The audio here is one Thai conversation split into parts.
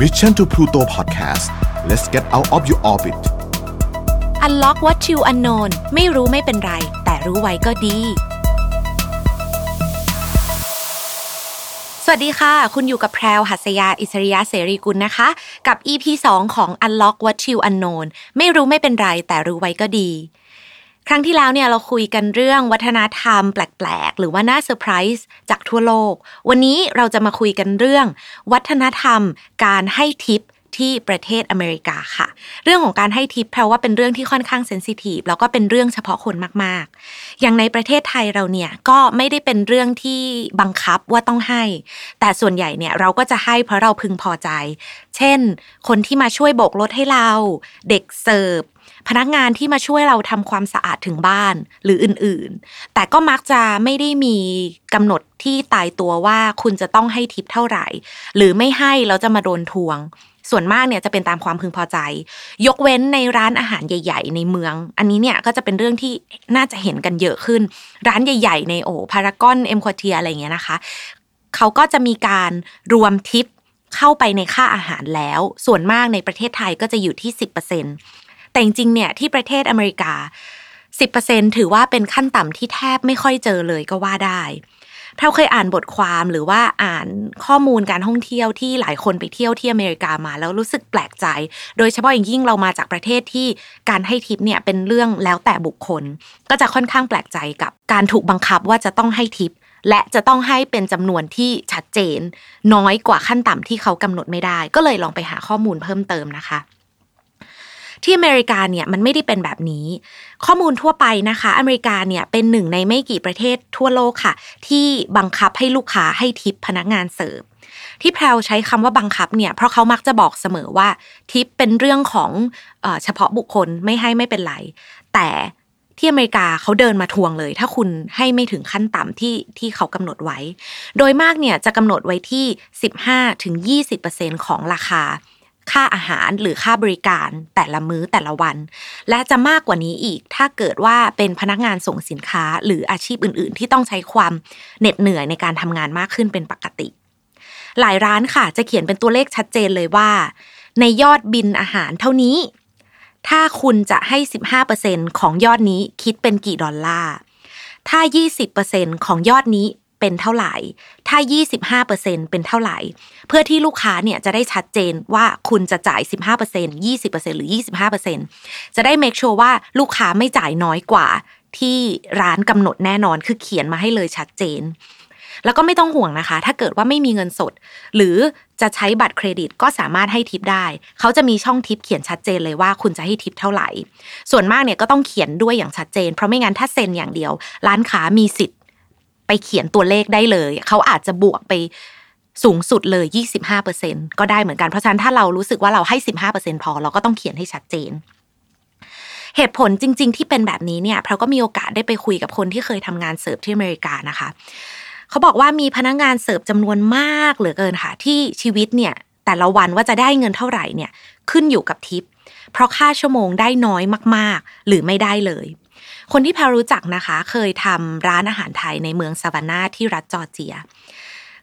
Mission to Pluto Podcast let's get out of your orbit Unlock what you unknown ไม่รู้ไม่เป็นไร แต่รู้ไว้ก็ดี สวัสดีค่ะ คุณอยู่กับแพรวหัสยา อิสริยะเสรีกุลนะคะ กับ EP 2 ของ Unlock what you unknown ไม่รู้ไม่เป็นไร แต่รู้ไว้ก็ดี ครั้งที่แล้วเนี่ยเราคุยกันเรื่องวัฒนธรรมแปลกๆ หรือว่าน่าเซอร์ไพรส์จากทั่วโลก วันนี้เราจะมาคุยกันเรื่อง วัฒนธรรม การให้ทิป ที่ประเทศอเมริกาค่ะ เรื่องของการให้ทิปแปลว่าเป็นเรื่องที่ค่อนข้างเซนซิทีฟแล้วก็เป็นเรื่องเฉพาะคนมากๆ อย่างในประเทศไทยเราเนี่ยก็ไม่ได้เป็นเรื่องที่บังคับว่าต้องให้ แต่ส่วนใหญ่เนี่ยเราก็จะให้เพราะเราพึงพอใจ เช่น คนที่มาช่วยโบกรถให้เรา เด็กเสิร์ฟพนักงานที่มาช่วยเราทำความสะอาดถึงบ้านหรืออื่นๆ แต่ก็มักจะไม่ได้มีกำหนดที่ตายตัวว่าคุณจะต้องให้ทิปเท่าไหร่ หรือไม่ให้เราจะมาโดนทวง ส่วนมากเนี่ยจะเป็นตามความพึงพอใจ ยกเว้นในร้านอาหารใหญ่ ๆ ในเมือง อันนี้เนี่ยก็จะเป็นเรื่องที่น่าจะเห็นกันเยอะขึ้น ร้านใหญ่ ๆ ในโอพารากอนเอ็มควอเทียอะไรเงี้ยนะคะเขาก็จะมีการรวมทิปเข้าไปในค่าอาหารแล้ว ส่วนมากในประเทศไทยก็จะอยู่ที่ 10%แต่จริงๆเนี่ยที่ประเทศอเมริกา 10%ถือว่าเป็นขั้นต่ำที่แทบไม่ค่อยเจอเลยก็ว่าได้ เราเคยอ่านบทความหรือว่าอ่านข้อมูลการท่องเที่ยวที่หลายคนไปเที่ยวที่อเมริกามา แล้วรู้สึกแปลกใจ โดยเฉพาะอย่างยิ่งเรามาจากประเทศที่การให้ทิปเนี่ยเป็นเรื่องแล้วแต่บุคคล ก็จะค่อนข้างแปลกใจกับการถูกบังคับว่าจะต้องให้ทิปและจะต้องให้เป็นจำนวนที่ชัดเจน น้อยกว่าขั้นต่ำที่เขากำหนดไม่ได้ ก็เลยลองไปหาข้อมูลเพิ่มเติมนะคะ ที่อเมริกาเนี่ยมันไม่ได้เป็นแบบนี้ ข้อมูลทั่วไปนะคะ อเมริกาเนี่ยเป็นหนึ่งในไม่กี่ประเทศทั่วโลกค่ะ ที่บังคับให้ลูกค้าให้ทิปพนักงานเสิร์ฟที่แพรวใช้คำว่าบังคับเนี่ยเพราะเขามักจะบอกเสมอว่าทิปเป็นเรื่องของเอเฉพาะบุคคลไม่ให้ไม่เป็นไร แต่ที่อเมริกาเขาเดินมาทวงเลย ถ้าคุณให้ไม่ถึงขั้นต่ำที่ที่เขากำหนดไว้ โดยมากเนี่ยจะกำหนดไว้ที่ 15-20%ของราคา ค่าอาหารหรือค่าบริการแต่ละมื้อแต่ละวัน และจะมากกว่านี้อีก ถ้าเกิดว่าเป็นพนักงานส่งสินค้าหรืออาชีพอื่น ๆ ที่ต้องใช้ความเหน็ดเหนื่อยในการทำงานมากขึ้นเป็นปกติ หลายร้านค่ะ จะเขียนเป็นตัวเลขชัดเจนเลยว่า ในยอดบินอาหารเท่านี้ ถ้าคุณจะให้ 15%ของยอดนี้คิดเป็นกี่ดอลลาร์ถ้า 20%ของยอดนี้ เป็นเท่าไหร่ ถ้า 25%เป็นเท่าไหร่ เพื่อที่ลูกค้าเนี่ยจะได้ชัดเจนว่าคุณจะจ่าย 15% 20%หรือ 25%จะได้ make sure ว่าลูกค้าไม่จ่ายน้อยกว่า ที่ร้านกำหนดแน่นอนคือเขียนมาให้เลยชัดเจน แล้วก็ไม่ต้องห่วงนะคะ ถ้าเกิดว่าไม่มีเงินสด หรือจะใช้บัตรเครดิตก็สามารถให้ทิปได้ เขาจะมีช่องทิปเขียนชัดเจนเลยว่าคุณจะให้ทิปเท่าไหร่ ส่วนมากเนี่ยก็ต้องเขียนด้วยอย่างชัดเจน เพราะไม่งั้นถ้าเซ็นอย่างเดียว ร้านค้ามีสิทธิ์ ไปเขียนตัวเลขได้เลย เขาอาจจะบวกไปสูงสุดเลย 25%ก็ได้เหมือนกัน เพราะฉะนั้นถ้าเรารู้สึกว่าเราให้ 15%พอ เราก็ต้องเขียนให้ชัดเจน เหตุผลจริง ๆ ที่เป็นแบบนี้เนี่ยเราก็มีโอกาสได้ไปคุยกับคนที่เคยทำงานเสิร์ฟที่อเมริกานะคะ เขาบอกว่ามีพนักงานเสิร์ฟจำนวนมากเหลือเกินค่ะ ที่ชีวิตเนี่ยแต่ละวันว่าจะได้เงินเท่าไหร่เนี่ยขึ้นอยู่กับทิป เพราะค่าชั่วโมงได้น้อยมาก ๆ หรือไม่ได้เลย คนที่แพรรู้จักนะคะ เคยทำร้านอาหารไทยในเมืองซาวานาที่รัฐจอร์เจีย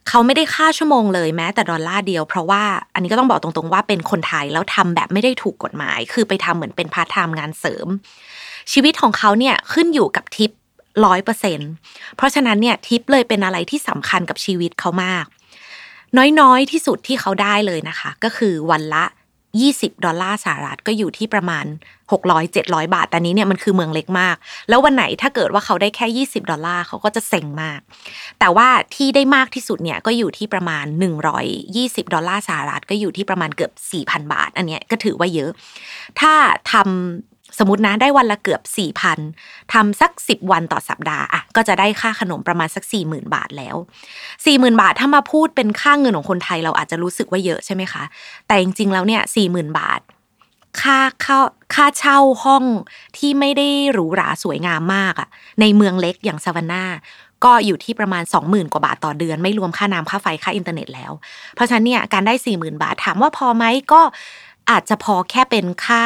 เขาไม่ได้ค่าชั่วโมงเลยแม้แต่ดอลลาร์เดียวเพราะว่าอันนี้ก็ต้องบอกตรงๆว่าเป็นคนไทยแล้วทำแบบไม่ได้ถูกกฎหมาย คือไปทำเหมือนเป็นพาร์ทไทม์งานเสริม ชีวิตของเขาเนี่ยขึ้นอยู่กับทิปร้อยเปอร์เซ็นเพราะฉะนั้นเนี่ยทิปเลยเป็นอะไรที่สำคัญกับชีวิตเขามาก น้อยๆที่สุดที่เขาได้เลยนะคะ ก็คือวันละ 20 ดอลลาร์สหรัฐก็อยู่ที่ประมาณ 600 700 บาทแต่นี้เนี่ยมันคือเมืองเล็กมาก แล้ววันไหนถ้าเกิดว่าเขาได้แค่ 20 ดอลลาร์เขาก็จะเซ็งมาก แต่ว่าที่ได้มากที่สุดเนี่ยก็อยู่ที่ประมาณ 120 ดอลลาร์สหรัฐก็อยู่ที่ประมาณเกือบ 4,000 บาท อันเนี้ยก็ถือว่าเยอะ ถ้าทำ สมมตินะได้วันละเกือบสี่พันทำสัก 10 วันต่อสัปดาห์อะก็จะได้ค่าขนมประมาณสักสี่หมื่นบาทแล้วสี่หมื่นบาทถ้ามาพูดเป็นค่าเงินของคนไทยเราอาจจะรู้สึกว่าเยอะใช่ไหมคะ แต่จริงๆแล้วเนี่ยสี่หมื่นบาท ค่าเข้าค่าเช่าห้องที่ไม่ได้หรูหราสวยงามมากอะในเมืองเล็กอย่างซาวาน่าก็อยู่ที่ประมาณ 20,000 กว่าบาทต่อเดือน ไม่รวมค่าน้ำค่าไฟค่าอินเทอร์เน็ตแล้ว เพราะฉะนั้นเนี่ยการได้ 40,000 บาทถามว่าพอไหมก็ อาจจะพอแค่เป็นค่า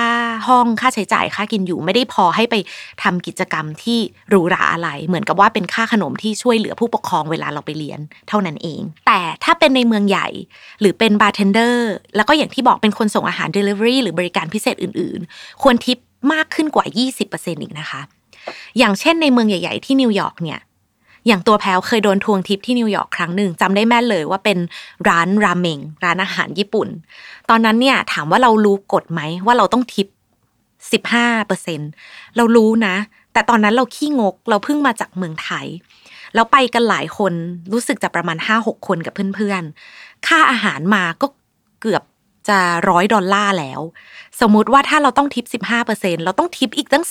ห้องค่าใช้จ่ายค่ากินอยู่ ไม่ได้พอให้ไปทำกิจกรรมที่หรูหราอะไร เหมือนกับว่าเป็นค่าขนมที่ช่วยเหลือผู้ปกครองเวลาเราไปเรียน เท่านั้นเอง แต่ถ้าเป็นในเมืองใหญ่ หรือเป็นบาร์เทนเดอร์แล้วก็อย่างที่บอกเป็นคนส่งอาหาร Delivery หรือบริการพิเศษอื่น ๆ ควรทิปมากขึ้นกว่า 20%อีกนะคะ อย่างเช่นในเมืองใหญ่ ๆ ที่นิวยอร์กเนี่ย อย่างตัวแพรวเคยโดนทวงทิปที่นิวยอร์กครั้งหนึ่งจำได้แม่นเลยว่าเป็นร้านราเมงร้านอาหารญี่ปุ่น ตอนนั้นเนี่ยถามว่าเรารู้กฎไหมว่าเราต้องทิปสิบห้าเปอร์เซ็นเรารู้นะ แต่ตอนนั้นเราขี้งกเราเพิ่งมาจากเมืองไทยแล้วไปกันหลายคนรู้สึกจะประมาณห้าหกคนกับเพื่อนๆ ค่าอาหารมาก็เกือบ จะร้อยดอลลาร์แล้ว สมมุติว่าถ้าเราต้องทิป 15%เราต้องทิปอีกตั้ง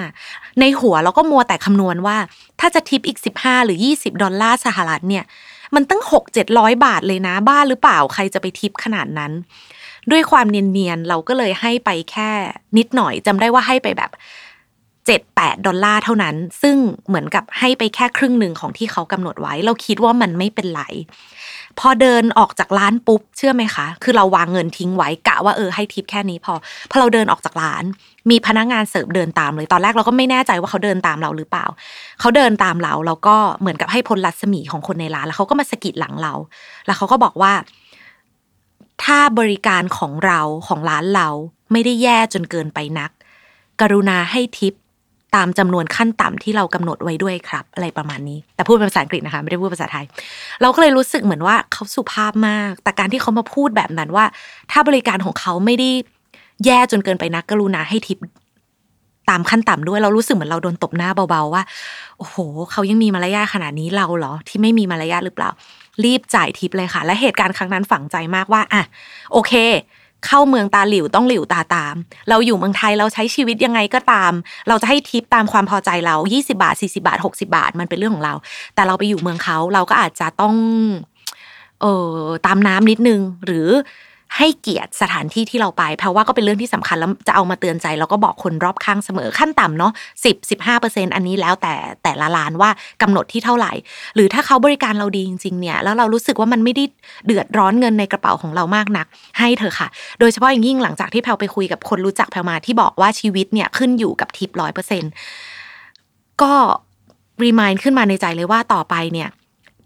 15 ในหัวเราก็มัวแต่คำนวณว่า ถ้าจะทิปอีก 15 หรือ 20 ดอลลาร์สหรัฐเนี่ย มันตั้ง 6 700 บาทเลยนะบ้าหรือเปล่าใครจะไปทิปขนาดนั้น ด้วยความเนียนๆเราก็เลยให้ไปแค่นิดหน่อยจำได้ว่าให้ไปแบบ 7 8 ดอลลาร์เท่านั้น ซึ่งเหมือนกับให้ไปแค่ครึ่งหนึ่งของที่เขากำหนดไว้ เราคิดว่ามันไม่เป็นไรพอเดินออกจากร้านปุ๊บเชื่อไหมคะ คือเราวางเงินทิ้งไว้กะว่าเออให้ทิปแค่นี้พอพอเราเดินออกจากร้าน มีพนักงานเสิร์ฟเดินตามเลยตอนแรกเราก็ไม่แน่ใจว่าเขาเดินตามเราหรือเปล่า เขาเดินตามเราเราก็เหมือนกับให้พ้นรัศมีของคนในร้านแล้วเขาก็มาสะกิดหลังเรา แล้วเขาก็บอกว่า ถ้าบริการของเราของร้านเราไม่ได้แย่จนเกินไปนัก กรุณาให้ทิป ตามจำนวนขั้นต่ำที่เรากำหนดไว้ด้วยครับ อะไรประมาณนี้ แต่พูดเป็นภาษาอังกฤษนะคะ ไม่ได้พูดภาษาไทย เราก็เลยรู้สึกเหมือนว่าเขาสุภาพมาก แต่การที่เขามาพูดแบบนั้นว่า ถ้าบริการของเขาไม่ได้แย่จนเกินไปนักกรุณาให้ทิปตามขั้นต่ำด้วยเรารู้สึกเหมือนเราโดนตบหน้าเบาๆว่า โอ้โห เขายังมีมารยาทขนาดนี้เราเหรอ ที่ไม่มีมารยาทหรือเปล่า รีบจ่ายทิปเลยค่ะ และเหตุการณ์ครั้งนั้นฝังใจมากว่าอะโอเค เข้าเมืองตาหลิวต้องหลิวตาตาม เราอยู่เมืองไทยเราใช้ชีวิตยังไงก็ตาม เราจะให้ทิปตามความพอใจเรา 20 บาท 40 บาท 60 บาท มันเป็นเรื่องของเรา แต่เราไปอยู่เมืองเขาเราก็อาจจะต้องเออตามน้ำนิดนึง หรือ ให้เกียรติสถานที่ที่เราไปเพราะว่าก็เป็นเรื่องที่สำคัญแล้วจะเอามาเตือนใจแล้วก็บอกคนรอบข้างเสมอขั้นต่ำเนาะสิบสิบห้าเปอร์เซ็นอันนี้แล้วแต่แต่ละร้านว่ากำหนดที่เท่าไหร่ หรือถ้าเขาบริการเราดีจริงๆเนี่ยแล้วเรารู้สึกว่ามันไม่ได้เดือดร้อนเงินในกระเป๋าของเรามากนัก ให้เธอค่ะ โดยเฉพาะอย่างยิ่งหลังจากที่แพลไปคุยกับคนรู้จักแพลมาที่บอกว่าชีวิตเนี่ยขึ้นอยู่กับทิปร้อยเปอร์เซ็นก็รีมายขึ้นมาในใจเลยว่าต่อไปเนี่ย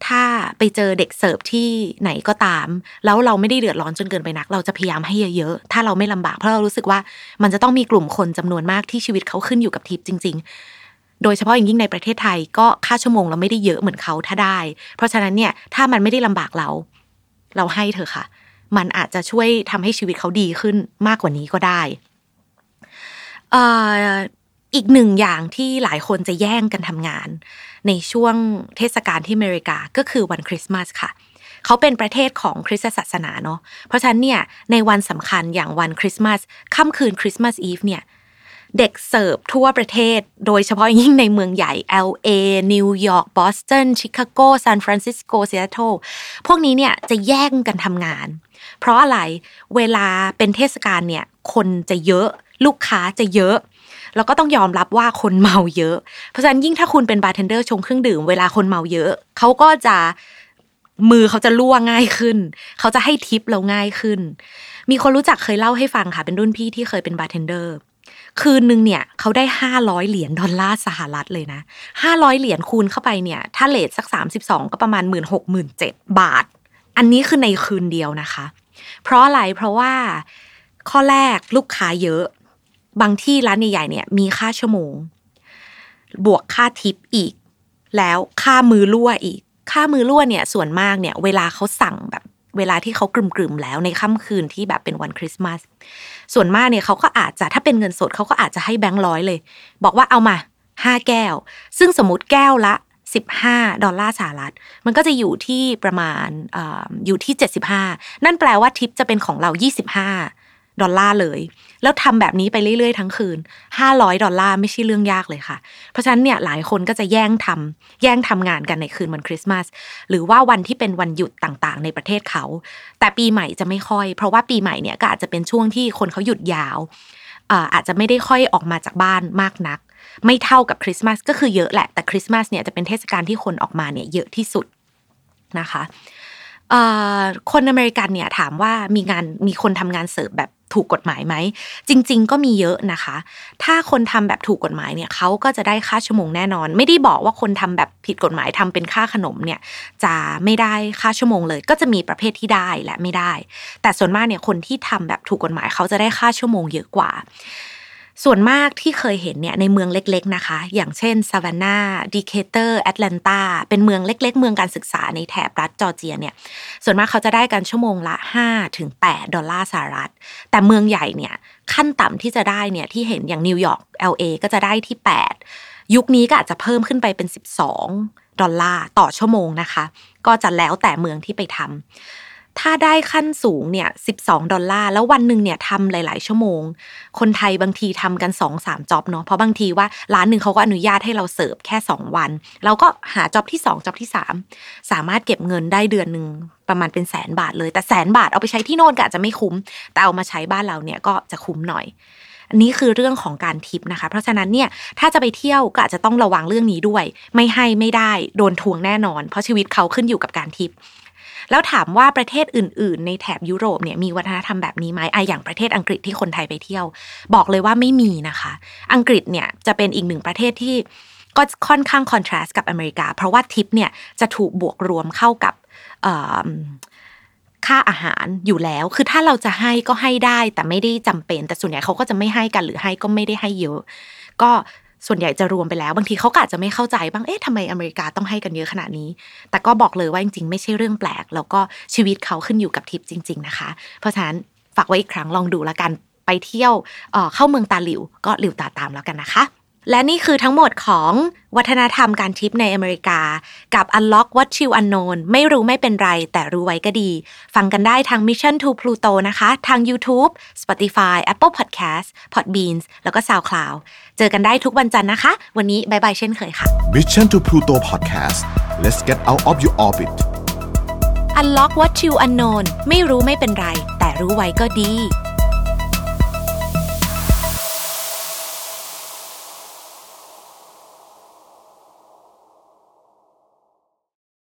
ถ้าไปเจอเด็กเสิร์ฟที่ไหนก็ตาม แล้วเราไม่ได้เดือดร้อนจนเกินไปนัก เราจะพยายามให้เยอะๆถ้าเราไม่ลำบากเพราะเรารู้สึกว่ามันจะต้องมีกลุ่มคนจำนวนมากที่ชีวิตเขาขึ้นอยู่กับทิปจริง ๆ โดยเฉพาะอย่างยิ่งในประเทศไทยก็ค่าชั่วโมงเราไม่ได้เยอะเหมือนเขาถ้าได้ เพราะฉะนั้นเนี่ยถ้ามันไม่ได้ลำบากเรา เราให้เธอค่ะ มันอาจจะช่วยทำให้ชีวิตเขาดีขึ้นมากกว่านี้ก็ได้ อีกหนึ่งอย่างที่หลายคนจะแย่งกันทำงาน ในช่วงเทศกาลที่อเมริกาก็คือวันคริสต์มาสค่ะเขาเป็นประเทศของคริสตศาสนาเนาะเพราะฉะนั้นเนี่ยในวันสำคัญอย่างวันคริสต์มาสค่ำคืนคริสต์มาสอีฟเนี่ยเด็กเสิร์ฟทั่วประเทศ โดยเฉพาะยิ่งในเมืองใหญ่ LA นิวยอร์กบอสตันชิคาโกซานฟรานซิสโกซีแอตเทิลพวกนี้เนี่ยจะแย่งกันทำงาน เพราะอะไรเวลาเป็นเทศกาลเนี่ยคนจะเยอะ ลูกค้าจะเยอะ แล้วก็ต้องยอมรับว่าคนเมาเยอะ เพราะฉะนั้นยิ่งถ้าคุณเป็นบาร์เทนเดอร์ชงเครื่องดื่มเวลาคนเมาเยอะเขาก็จะมือเขาจะล้วงง่ายขึ้น เขาจะให้ทิปเราง่ายขึ้น มีคนรู้จักเคยเล่าให้ฟังค่ะ เป็นรุ่นพี่ที่เคยเป็นบาร์เทนเดอร์ คืนหนึ่งเนี่ยเขาได้ห้าร้อยเหรียญดอลลาร์สหรัฐเลยนะห้าร้อยเหรียญคูณเข้าไปเนี่ย ถ้า rate สักสามสิบสองก็ประมาณหมื่นหกหมื่นเจ็ดบาท อันนี้คือในคืนเดียวนะคะ เพราะอะไร เพราะว่าข้อแรกลูกค้าเยอะ บางทีร้านใหญ่ๆเนี่ย มีค่าชั่วโมง บวกค่าทิปอีก แล้วค่ามือรั่วอีก ค่ามือรั่วเนี่ย ส่วนมากเนี่ย เวลาเขาสั่งแบบ เวลาที่เขากลุ่มๆแล้วในค่ำคืนที่แบบเป็นวันคริสต์มาสส่วนมากเนี่ยเขาก็อาจจะถ้าเป็นเงินสดเขาก็อาจจะให้แบงค์ร้อยเลย บอกว่าเอามาห้าแก้ว ซึ่งสมมติแก้วละสิบห้าดอลลาร์สหรัฐ มันก็จะอยู่ที่ประมาณออยู่ที่เจ็ดสิบห้านั่นแปลว่าทิปจะเป็นของเรายี่สิบห้า ดอลลาร์เลย แล้วทำแบบนี้ไปเรื่อยๆ ทั้งคืน 500 ดอลลาร์ไม่ใช่เรื่องยากเลยค่ะ เพราะฉะนั้นเนี่ยหลายคนก็จะแย่งทำแย่งทำงานกันในคืนวันคริสต์มาสหรือว่าวันที่เป็นวันหยุดต่างๆ ในประเทศเขา แต่ปีใหม่จะไม่ค่อย เพราะว่าปีใหม่เนี่ยก็อาจจะเป็นช่วงที่คนเขาหยุดยาวอาจจะไม่ได้ค่อยออกมาจากบ้านมากนัก ไม่เท่ากับคริสต์มาสก็คือเยอะแหละแต่คริสต์มาสเนี่ยจะเป็นเทศกาลที่คนออกมาเนี่ยเยอะที่สุดนะคะคนอเมริกันเนี่ยถามว่ามีงานมีคนทำงานเสิร์ฟแบบ ถูกกฎหมายไหม จริง ๆ ก็มีเยอะนะคะ ถ้าคนทำแบบถูกกฎหมายเนี่ยเขาก็จะได้ค่าชั่วโมงแน่นอน ไม่ได้บอกว่าคนทำแบบผิดกฎหมายทำเป็นค่าขนมเนี่ยจะไม่ได้ค่าชั่วโมงเลย ก็จะมีประเภทที่ได้และไม่ได้ แต่ส่วนมากเนี่ยคนที่ทำแบบถูกกฎหมายเขาจะได้ค่าชั่วโมงเยอะกว่า ส่วนมากที่เคยเห็นเนี่ยในเมืองเล็กๆนะคะ อย่างเช่นซาวานาดีเคเตอร์แอตแลนตาเป็นเมืองเล็ก ๆ เมืองการศึกษาในแถบรัฐจอร์เจียเนี่ยส่วนมากเขาจะได้กันชั่วโมงละ5ถึง8ดอลลาร์สหรัฐ แต่เมืองใหญ่เนี่ยขั้นต่ำที่จะได้เนี่ยที่เห็นอย่างนิวยอร์ก LA ก็จะได้ที่ 8 ยุคนี้ก็อาจจะเพิ่มขึ้นไปเป็น 12ดอลลาร์ต่อชั่วโมงนะคะ ก็จะแล้วแต่เมืองที่ไปทำ ถ้าได้ขั้นสูงเนี่ย12 ดอลลาร์ แล้ววันหนึ่งเนี่ยทำหลาย ๆ ชั่วโมง คนไทยบางทีทำกัน 2 3 job เนาะ เพราะบางทีว่าร้านหนึ่งเขาก็อนุญาตให้เราเสิร์ฟแค่ 2 วัน เราก็หาจ็อบที่ 2จ็อบที่ 3 สามารถเก็บเงินได้เดือนหนึ่งประมาณเป็นแสนบาทเลย แต่แสนบาทเอาไปใช้ที่โน่นก็อาจจะไม่คุ้ม แต่เอามาใช้บ้านเราเนี่ยก็จะคุ้มหน่อยอันนี้คือเรื่องของการทิปนะคะ เพราะฉะนั้นเนี่ยถ้าจะไปเที่ยวก็อาจจะต้องระวังเรื่องนี้ด้วย ไม่ให้ไม่ได้โดนทวงแน่นอน เพราะชีวิตเขาขึ้นอยู่กับการทิป แล้วถามว่าประเทศอื่น ๆ ในแถบยุโรปเนี่ยมีวัฒนธรรมแบบนี้ไหมไออย่างประเทศอังกฤษที่คนไทยไปเที่ยว บอกเลยว่าไม่มีนะคะ อังกฤษเนี่ยจะเป็นอีกหนึ่งประเทศที่ก็ค่อนข้างคอนทราสต์กับอเมริกา เพราะว่าทิปเนี่ยจะถูกบวกรวมเข้ากับค่าอาหารอยู่แล้ว คือถ้าเราจะให้ก็ให้ได้แต่ไม่ได้จำเป็น แต่ส่วนใหญ่เขาก็จะไม่ให้กันหรือให้ก็ไม่ได้ให้เยอะ ก็ ส่วนใหญ่จะรวมไปแล้ว บางทีเขาก็อาจจะไม่เข้าใจบ้างเอ๊ะทำไมอเมริกาต้องให้กันเยอะขนาดนี้ แต่ก็บอกเลยว่าจริงๆ ไม่ใช่เรื่องแปลก แล้วก็ชีวิตเขาขึ้นอยู่กับทิปจริง ๆนะคะ เพราะฉะนั้นฝากไว้อีกครั้งลองดูแล้วกันไปเที่ยวเข้าเมืองตาหลิวก็หลิวตาตามแล้วกันนะคะ และนี่คือทั้งหมดของวัฒนธรรมการทิปในอเมริกา กับ Unlock What You Unknown ไม่รู้ไม่เป็นไร แต่รู้ไว้ก็ดี ฟังกันได้ทาง Mission to Pluto นะคะ ทาง YouTube Spotify Apple Podcast Podbeans แล้วก็ SoundCloud เจอกันได้ทุกวันจันทร์นะคะ วันนี้บายบายเช่นเคยค่ะ Mission to Pluto Podcast let's get out of your orbit Unlock What You Unknown ไม่รู้ไม่เป็นไร แต่รู้ไว้ก็ดี